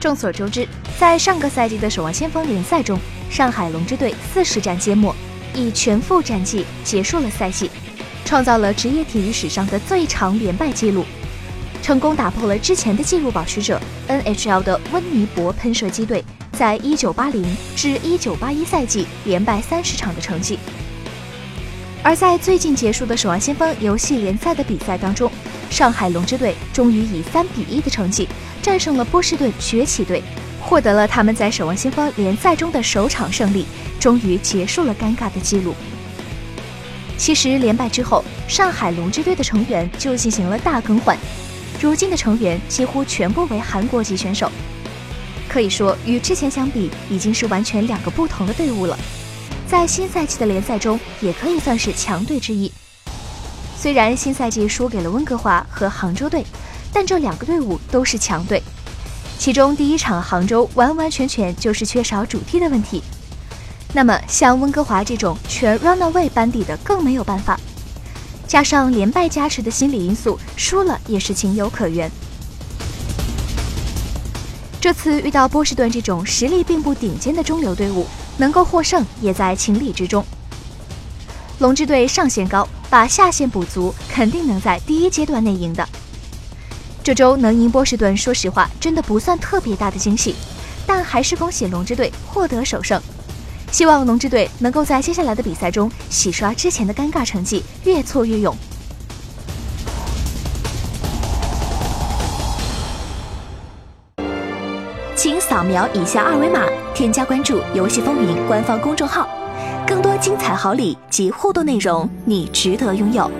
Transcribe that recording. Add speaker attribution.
Speaker 1: 众所周知，在上个赛季的守望先锋联赛中，上海龙之队四十战皆末，以全负战绩结束了赛季，创造了职业体育史上的最长连败纪录，成功打破了之前的纪录保持者 NHL 的温尼伯喷射机队在一九八零至一九八一赛季连败三十场的成绩。而在最近结束的守望先锋游戏联赛的比赛当中，上海龙之队终于以三比一的成绩。战胜了波士顿崛起队，获得了他们在守望先锋联赛中的首场胜利，终于结束了尴尬的记录。其实连败之后，上海龙之队的成员就进行了大更换，如今的成员几乎全部为韩国籍选手，可以说与之前相比已经是完全两个不同的队伍了。在新赛季的联赛中，也可以算是强队之一。虽然新赛季输给了温哥华和杭州队。但这两个队伍都是强队，其中第一场杭州完完全全就是缺少主踢的问题。那么像温哥华这种全 runaway 班底的更没有办法，加上连败加持的心理因素，输了也是情有可原。这次遇到波士顿这种实力并不顶尖的中流队伍，能够获胜也在情理之中。龙之队上限高，把下限补足，肯定能在第一阶段内赢的。这周能赢波士顿，说实话真的不算特别大的惊喜，但还是恭喜龙之队获得首胜。希望龙之队能够在接下来的比赛中洗刷之前的尴尬成绩，越挫越勇。请扫描以下二维码，添加关注“游戏风云”官方公众号，更多精彩好礼及互动内容，你值得拥有。